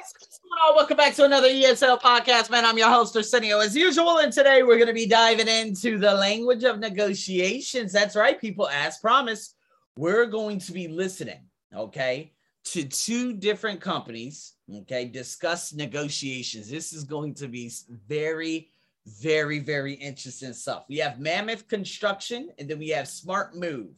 What's going on? Welcome back to another ESL podcast, man. I'm your host, Arsenio, as usual. And today we're going to be diving into the language of negotiations. That's right, people, as promised, we're going to be listening, okay, to two different companies, okay, discuss negotiations. This is going to be very, very, very interesting stuff. We have Mammoth Construction, and then we have Smart Move.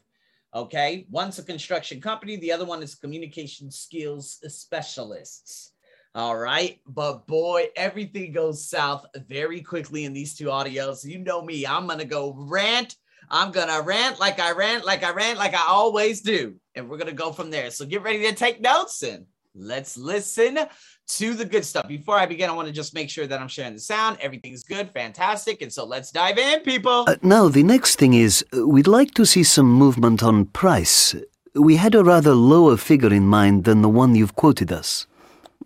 Okay, one's a construction company, the other one is communication skills specialists. All right. But boy, everything goes south very quickly in these two audios. You know me, I'm going to go rant. I'm going to rant like I rant, like I rant, like I always do. And we're going to go from there. So get ready to take notes and let's listen to the good stuff. Before I begin, I want to just make sure that I'm sharing the sound. Everything's good, fantastic. And so let's dive in, people. Uh, now, the next thing is uh, we'd like to see some movement on price. We had a rather lower figure in mind than the one you've quoted us.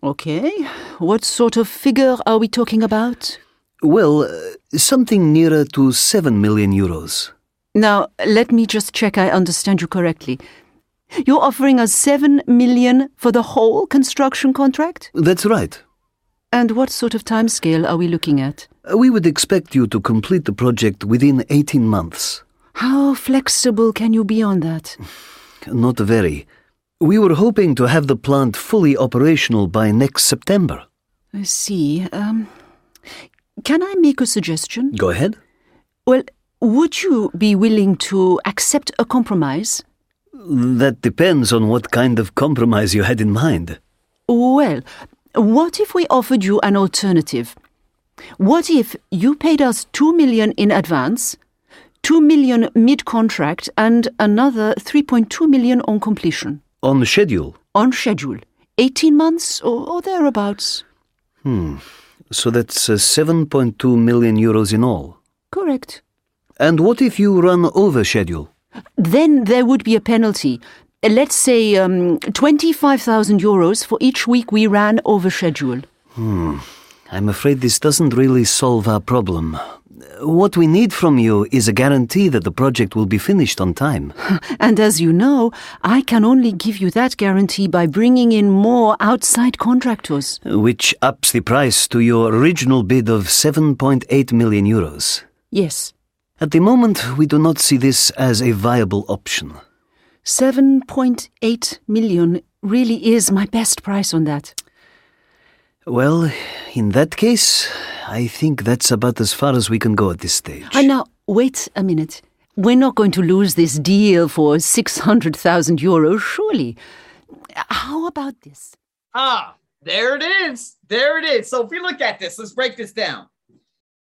Okay. What sort of figure are we talking about? Well, uh, something nearer to 7 million euros. Now, let me just check I understand you correctly. You're offering us 7 million for the whole construction contract? That's right. And what sort of timescale are we looking at? Uh, We would expect you to complete the project within 18 months. How flexible can you be on that? Not very. We were hoping to have the plant fully operational by next September. I see. Um, can I make a suggestion? Go ahead. Well, would you be willing to accept a compromise? That depends on what kind of compromise you had in mind. Well, what if we offered you an alternative? What if you paid us 2 million in advance, 2 million mid-contract and another 3.2 million on completion, On the schedule. on schedule, 18 months or, or thereabouts? Hmm. So that's uh, 7.2 million euros in all. Correct. And what if you run over schedule? Then there would be a penalty. Let's say um, 25,000 euros for each week we ran over schedule. Hmm. I'm afraid this doesn't really solve our problem. What we need from you is a guarantee that the project will be finished on time. And as you know, I can only give you that guarantee by bringing in more outside contractors. which ups the price to your original bid of 7.8 million euros. Yes, At the moment, we do not see this as a viable option. 7.8 million really is my best price on that. Well, in that case, I think that's about as far as we can go at this stage. And now, wait a minute. We're not going to lose this deal for 600,000 euros, surely. How about this? Ah, there it is. There it is. So if we look at this, let's break this down.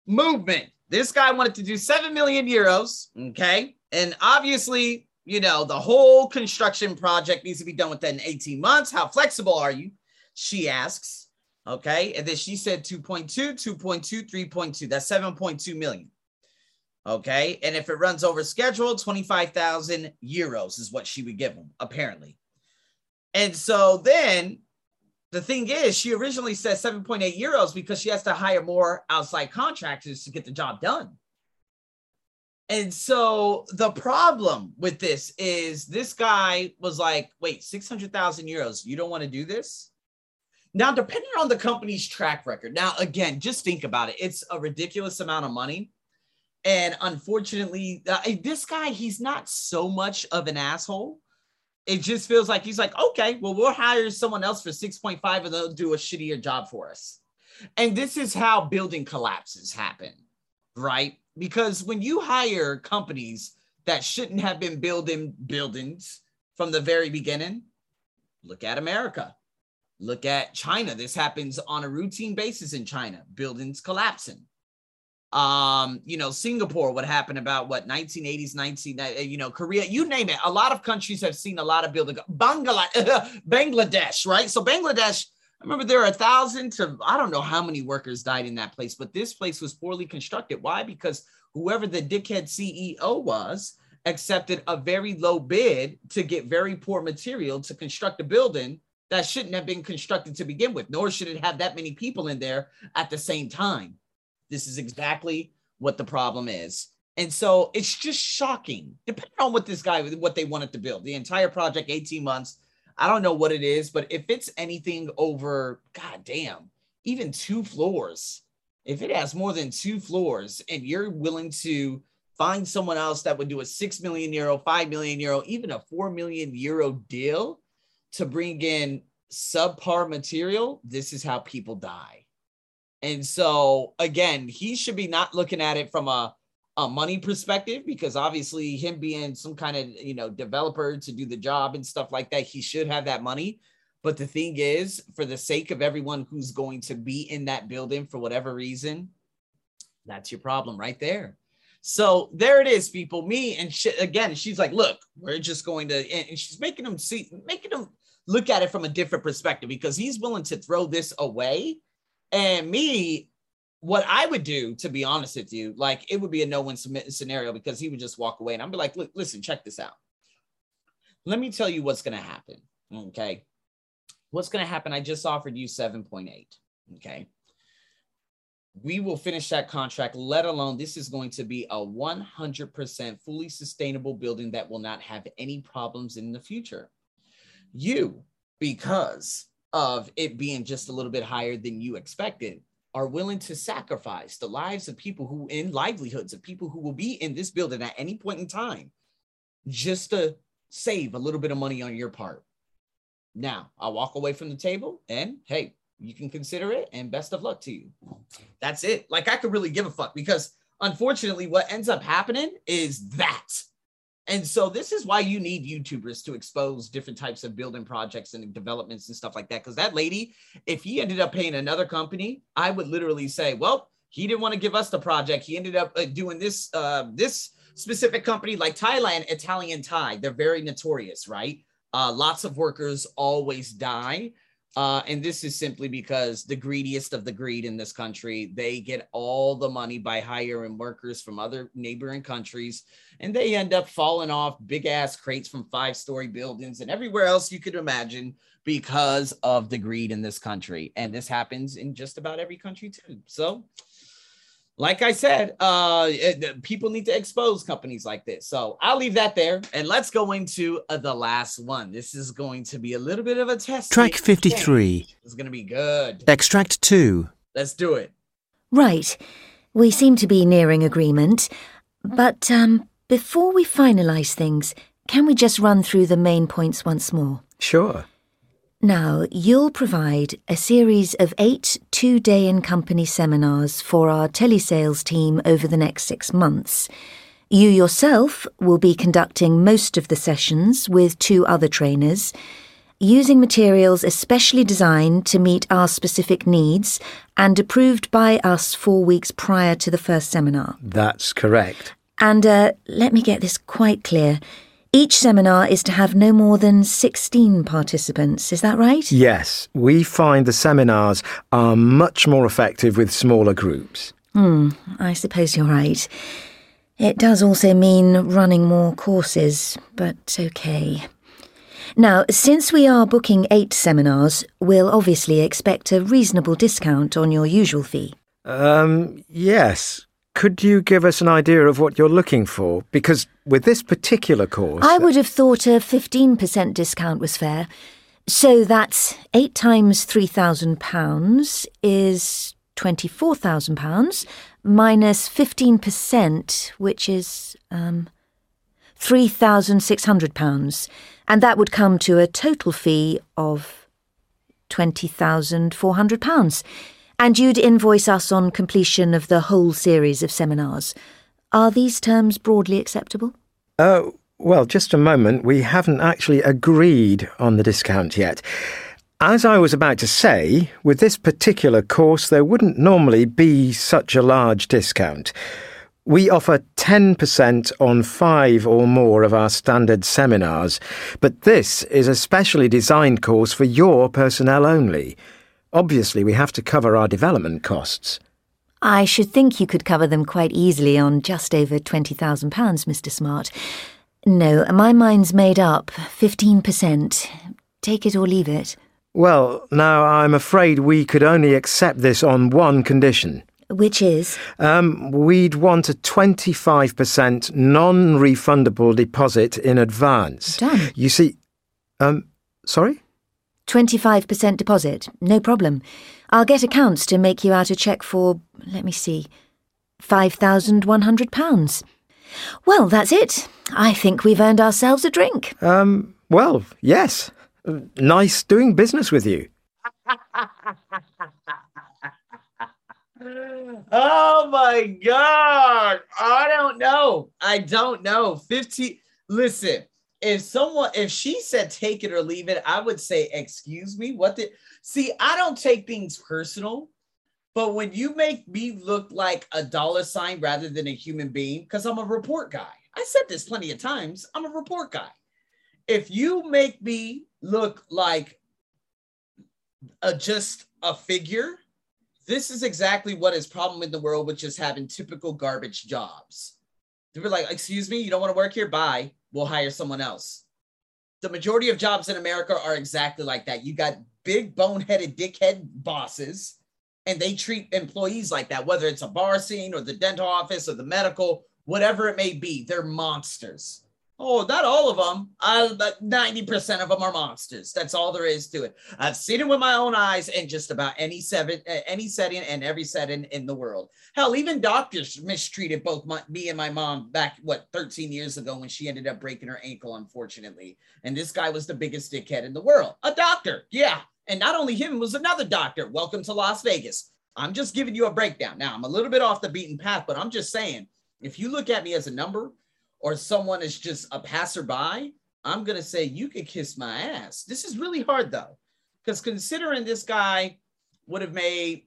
Movement. This guy wanted to do 7 million euros. Okay. And obviously, you know, the whole construction project needs to be done within 18 months. How flexible are you? She asks. Okay. And then she said 2.2, 2.2, 3.2. That's 7.2 million. Okay. And if it runs over schedule, 25,000 euros is what she would give him, apparently. And so then the thing is, she originally said 7.8 euros because she has to hire more outside contractors to get the job done. And so the problem with this is this guy was like, wait, 600,000 euros. You don't want to do this? Now, depending on the company's track record, now, again, just think about it. It's a ridiculous amount of money. And unfortunately, uh, this guy, he's not so much of an asshole it just feels like he's like, okay, well, we'll hire someone else for 6.5 and they'll do a shittier job for us. And this is how building collapses happen, right? Because when you hire companies that shouldn't have been building buildings from the very beginning, look at America. Look at China. This happens on a routine basis in China, buildings collapsing. Um you know singapore what happened about what 1980s 19 uh, you know korea you name it. A lot of countries have seen a lot of building. Bangladesh bangladesh right? So bangladesh i remember there are a thousand to i don't know how many workers died in that place but this place was poorly constructed. Why? Because whoever the dickhead ceo was accepted a very low bid to get very poor material to construct a building that shouldn't have been constructed to begin with nor should it have that many people in there at the same time this is exactly what the problem is. And so it's just shocking, depending on what this guy, what they wanted to build. The entire project, 18 months. I don't know what it is, but if it's anything over, god damn, even two floors, if it has more than two floors and you're willing to find someone else that would do a 6 million euro, 5 million euro, even a 4 million euro deal to bring in subpar material, this is how people die. And so again, he should be not looking at it from a a money perspective because obviously him being some kind of you know developer to do the job and stuff like that he should have that money. But the thing is for the sake of everyone who's going to be in that building for whatever reason that's your problem right there. So there it is people. Me and she, again she's like look we're just going to and she's making him see making him look at it from a different perspective because he's willing to throw this away and me what I would do, to be honest with you, like it would be a no-win scenario because he would just walk away, and I'm be like, look, listen, check this out. Let me tell you what's going to happen. Okay, what's going to happen? I just offered you 7.8. Okay, we will finish that contract. Let alone this is going to be a 100% fully sustainable building that will not have any problems in the future. You, because of it being just a little bit higher than you expected are willing to sacrifice the lives of people who in livelihoods of people who will be in this building at any point in time just to save a little bit of money on your part. Now, I'll walk away from the table and hey, you can consider it and best of luck to you. That's it. Like I could really give a fuck because unfortunately what ends up happening is that and so this is why you need YouTubers to expose different types of building projects and developments and stuff like that. Because that lady, if he ended up paying another company, I would literally say, well, he didn't want to give us the project. He ended up uh, doing this uh, this specific company like Thailand, Italian Thai. They're very notorious, right? Uh, lots of workers always die. Uh, and this is simply because the greediest of the greed in this country, they get all the money by hiring workers from other neighboring countries, and they end up falling off big ass crates from five story buildings and everywhere else you could imagine because of the greed in this country. And this happens in just about every country too. So, like I said, uh, it, people need to expose companies like this. So I'll leave that there and let's go into uh, the last one. This is going to be a little bit of a test. Track 53. It's going to be good. Extract 2. Let's do it. Right. We seem to be nearing agreement. But um, before we finalise things, can we just run through the main points once more? Sure. Now, you'll provide a series of eight two day in company seminars for our telesales team over the next six months. You yourself will be conducting most of the sessions with two other trainers, using materials especially designed to meet our specific needs and approved by us four weeks prior to the first seminar. That's correct. And uh, let me get this quite clear. Each seminar is to have no more than 16 participants, is that right? Yes, we find the seminars are much more effective with smaller groups. Hmm, I suppose you're right. It does also mean running more courses, but okay. Now, since we are booking eight seminars, we'll obviously expect a reasonable discount on your usual fee. Um, yes. Could you give us an idea of what you're looking for? Because with this particular course. I would have thought a 15% discount was fair. So that's 8 times £3,000 is £24,000 minus 15%, which is um, £3,600. And that would come to a total fee of £20,400 and you'd invoice us on completion of the whole series of seminars. Are these terms broadly acceptable? Oh, uh, well, just a moment. We haven't actually agreed on the discount yet. As I was about to say, with this particular course, there wouldn't normally be such a large discount. We offer 10% on five or more of our standard seminars, but this is a specially designed course for your personnel only. Obviously, we have to cover our development costs. I should think you could cover them quite easily on just over £20,000, Mr. Smart. No, my mind's made up. 15%. Take it or leave it. Well, now I'm afraid we could only accept this on one condition. Which is? Um, we'd want a 25% non refundable deposit in advance. Done. You see, um, Sorry? 25% deposit, no problem. I'll get accounts to make you out a cheque for, let me see, £5,100. Well, that's it. I think we've earned ourselves a drink. Um, well, yes. Nice doing business with you. oh my god i don't know i don't know 15 listen if someone if she said take it or leave it i would say excuse me what did see i don't take things personal but when you make me look like a dollar sign rather than a human being because i'm a report guy i said this plenty of times i'm a report guy if you make me look like a just a figure this is exactly what is problem in the world with just having typical garbage jobs. They were like, excuse me, you don't want to work here? Bye. We'll hire someone else. The majority of jobs in America are exactly like that. You got big boneheaded dickhead bosses, and they treat employees like that, whether it's a bar scene or the dental office or the medical, whatever it may be. They're monsters. Oh, not all of them. I, 90% of them are monsters. That's all there is to it. I've seen it with my own eyes in just about any seven, any setting and every setting in the world. Hell, even doctors mistreated both my, me and my mom back, what, 13 years ago when she ended up breaking her ankle, unfortunately. And this guy was the biggest dickhead in the world. A doctor. Yeah. And not only him, was another doctor. Welcome to Las Vegas. I'm just giving you a breakdown. Now, I'm a little bit off the beaten path, but I'm just saying, if you look at me as a number, or someone is just a passerby, I'm going to say, you could kiss my ass. This is really hard though, because considering this guy would have made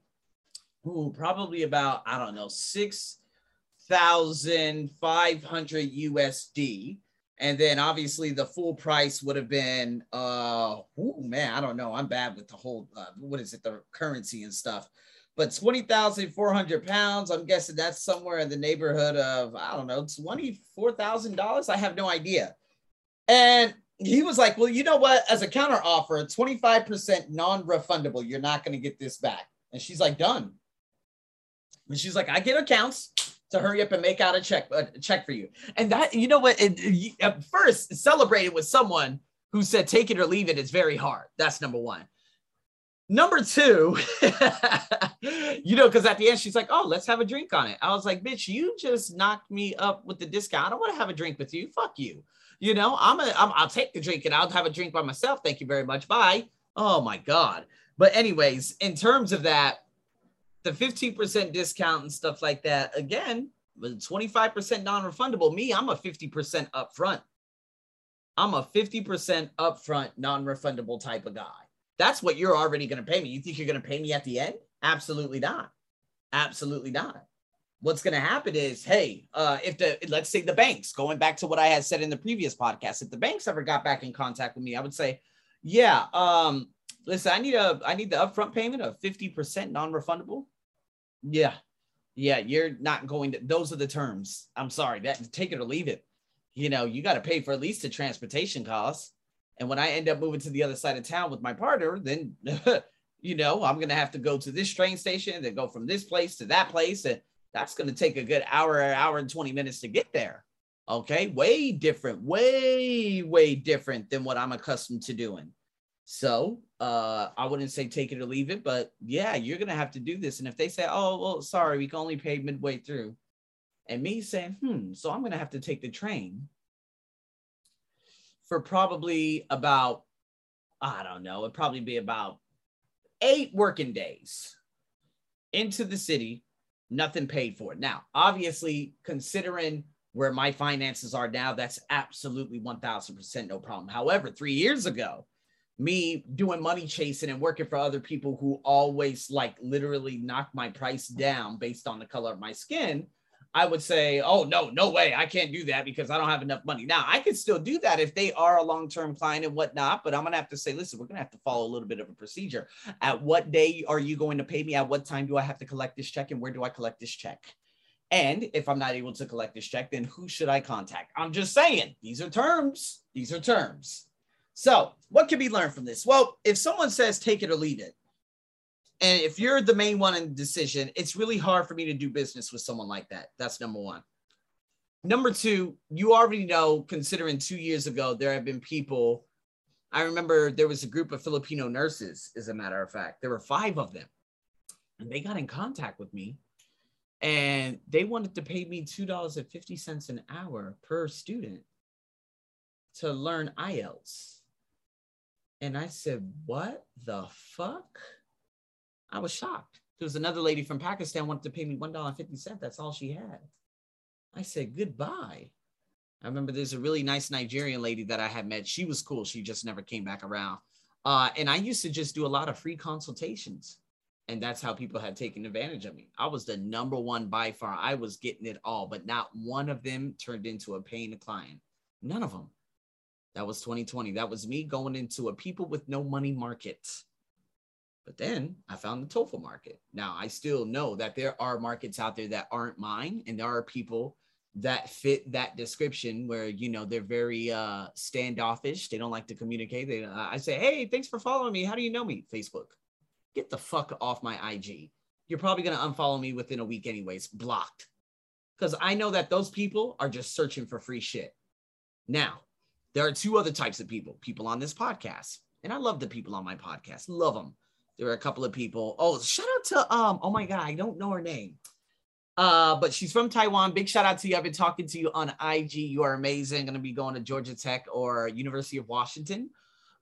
ooh, probably about, I don't know, 6,500 USD. And then obviously the full price would have been, uh, oh man, I don't know. I'm bad with the whole, uh, what is it, the currency and stuff but 20,400 pounds, I'm guessing that's somewhere in the neighborhood of, I don't know, $24,000. I have no idea. And he was like, well, you know what? As a counter offer, 25% non refundable. You're not going to get this back. And she's like, done. And she's like, I get accounts to hurry up and make out a check, a check for you. And that, you know what? It, at first, celebrating with someone who said, take it or leave it, it is very hard. That's number one. Number two, you know, because at the end she's like, "Oh, let's have a drink on it." I was like, "Bitch, you just knocked me up with the discount. I don't want to have a drink with you. Fuck you." You know, I'm a, I'm, I'll take the drink and I'll have a drink by myself. Thank you very much. Bye. Oh my god. But anyways, in terms of that, the 15% discount and stuff like that, again, 25% non-refundable. Me, I'm a 50% upfront. I'm a 50% upfront non-refundable type of guy. That's what you're already going to pay me. You think you're going to pay me at the end? Absolutely not. Absolutely not. What's going to happen is, hey, uh, if the let's say the banks, going back to what I had said in the previous podcast, if the banks ever got back in contact with me, I would say, yeah, um, listen, I need a I need the upfront payment of 50% non-refundable. Yeah. Yeah, you're not going to those are the terms. I'm sorry. That take it or leave it. You know, you got to pay for at least the transportation costs. And when I end up moving to the other side of town with my partner, then you know I'm gonna have to go to this train station, then go from this place to that place, and that's gonna take a good hour, hour and 20 minutes to get there. Okay, way different, way, way different than what I'm accustomed to doing. So uh I wouldn't say take it or leave it, but yeah, you're gonna have to do this. And if they say, Oh, well, sorry, we can only pay midway through, and me saying, hmm, so I'm gonna have to take the train for probably about, I don't know, it'd probably be about eight working days into the city, nothing paid for it. Now, obviously, considering where my finances are now, that's absolutely 1000% no problem. However, three years ago, me doing money chasing and working for other people who always like literally knock my price down based on the color of my skin I would say, oh, no, no way. I can't do that because I don't have enough money. Now, I could still do that if they are a long term client and whatnot, but I'm going to have to say, listen, we're going to have to follow a little bit of a procedure. At what day are you going to pay me? At what time do I have to collect this check? And where do I collect this check? And if I'm not able to collect this check, then who should I contact? I'm just saying, these are terms. These are terms. So, what can be learned from this? Well, if someone says take it or leave it, and if you're the main one in the decision, it's really hard for me to do business with someone like that. That's number one. Number two, you already know, considering two years ago, there have been people, I remember there was a group of Filipino nurses, as a matter of fact. There were five of them. And they got in contact with me and they wanted to pay me $2.50 an hour per student to learn IELTS. And I said, What the fuck? I was shocked. There was another lady from Pakistan wanted to pay me $1.50. That's all she had. I said, Goodbye. I remember there's a really nice Nigerian lady that I had met. She was cool. She just never came back around. Uh, and I used to just do a lot of free consultations. And that's how people had taken advantage of me. I was the number one by far. I was getting it all, but not one of them turned into a paying client. None of them. That was 2020. That was me going into a people with no money market. But then I found the TOEFL market. Now I still know that there are markets out there that aren't mine, and there are people that fit that description where you know they're very uh standoffish. They don't like to communicate. They uh, i say hey thanks for following me. How do you know me? Facebook. Get the fuck off my ig you're probably to unfollow me within a week anyways. Blocked. Because i know that those people are just searching for free shit. Now there are two other types of people. People on this podcast. And i love the people on my podcast. Love them there were a couple of people oh shout out to um oh my god i don't know her name uh, but she's from Taiwan. Big shout out to you. I've been talking to you on IG. You are amazing. Going to be going to Georgia Tech or University of Washington.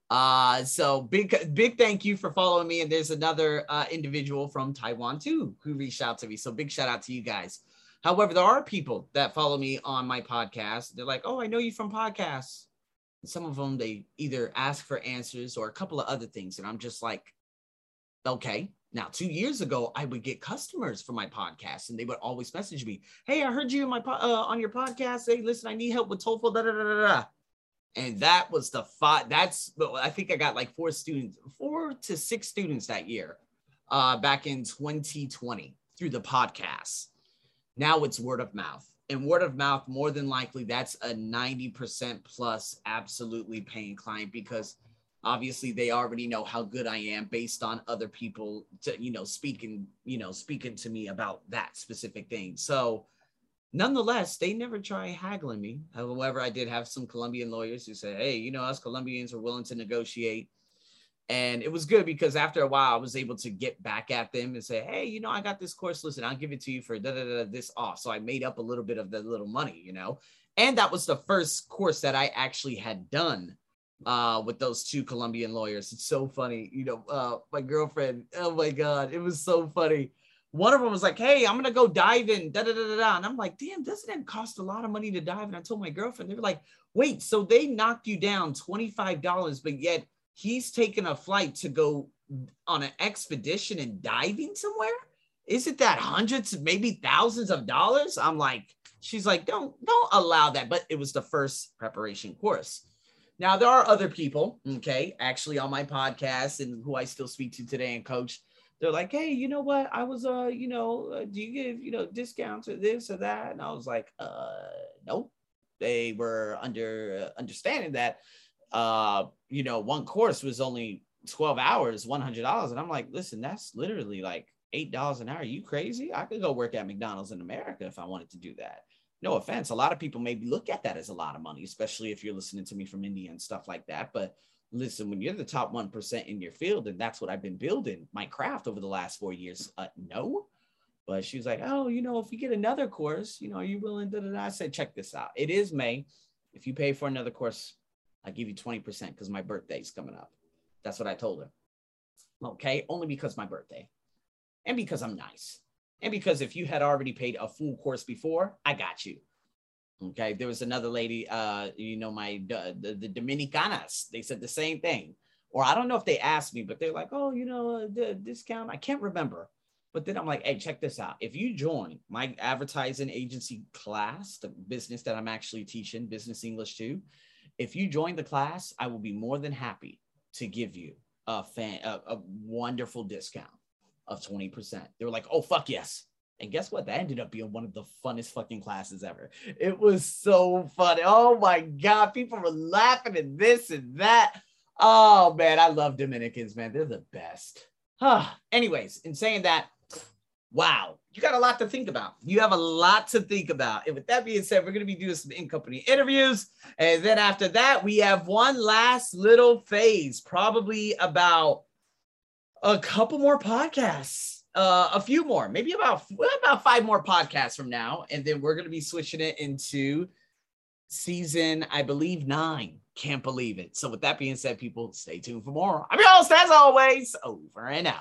Uh, so big, big thank you for following me. And there's another uh, individual from Taiwan too who reached out to me. So big shout out to you guys. However, there are people that follow me on my podcast. They're like, "Oh, I know you from podcasts." Some of them they either ask for answers or a couple of other things, and I'm just like, "Okay, now, two years ago, I would get customers for my podcast, and they would always message me, "Hey, I heard you in my po- uh, on your podcast. Hey, listen, I need help with TOEFL." Da, da, da, da, da. And that was the five. That's I think I got like four students, four to six students that year, uh, back in 2020 through the podcast. Now it's word of mouth, and word of mouth more than likely that's a 90% plus absolutely paying client because obviously they already know how good I am based on other people to, you know, speaking, you know, speaking to me about that specific thing. So nonetheless, they never try haggling me. However, I did have some Colombian lawyers who said, Hey, you know, us Colombians are willing to negotiate. And it was good because after a while, I was able to get back at them and say, Hey, you know, I got this course. Listen, I'll give it to you for da, da, da, this off. So I made up a little bit of the little money, you know. And that was the first course that I actually had done uh, with those two Colombian lawyers. It's so funny. You know, uh, my girlfriend, oh my God, it was so funny. One of them was like, Hey, I'm going to go dive in. Da, da, da, da, da. And I'm like, Damn, doesn't it cost a lot of money to dive? And I told my girlfriend, they were like, Wait, so they knocked you down $25, but yet he's taking a flight to go on an expedition and diving somewhere? Isn't that hundreds, maybe thousands of dollars? I'm like, she's like, don't don't allow that. But it was the first preparation course. Now there are other people, okay, actually on my podcast and who I still speak to today and coach. They're like, hey, you know what? I was, uh, you know, uh, do you give, you know, discounts or this or that? And I was like, uh, nope. They were under uh, understanding that, uh, you know, one course was only 12 hours, $100. And I'm like, listen, that's literally like $8 an hour. You crazy? I could go work at McDonald's in America if I wanted to do that no offense, a lot of people maybe look at that as a lot of money, especially if you're listening to me from India and stuff like that. But listen, when you're the top 1% in your field, and that's what I've been building my craft over the last four years, uh, no. But she was like, oh, you know, if you get another course, you know, are you willing to? I said, check this out. It is May. If you pay for another course, I give you 20% because my birthday's coming up. That's what I told her. Okay. Only because my birthday and because I'm nice. And because if you had already paid a full course before, I got you. Okay. There was another lady, uh, you know, my the, the Dominicanas, they said the same thing. Or I don't know if they asked me, but they're like, oh, you know, the discount. I can't remember. But then I'm like, hey, check this out. If you join my advertising agency class, the business that I'm actually teaching, business English too, if you join the class, I will be more than happy to give you a fan a, a wonderful discount of 20%. They were like, oh, fuck yes. And guess what? That ended up being one of the funnest fucking classes ever. It was so funny. Oh my God. People were laughing at this and that. Oh man, I love Dominicans, man. They're the best. Huh. Anyways, in saying that, wow, you got a lot to think about. You have a lot to think about. And with that being said, we're going to be doing some in company interviews. And then after that, we have one last little phase, probably about a couple more podcasts. Uh, a few more, maybe about about five more podcasts from now, and then we're gonna be switching it into season, I believe nine. Can't believe it. So, with that being said, people, stay tuned for more. I'm your host, as always, over and out.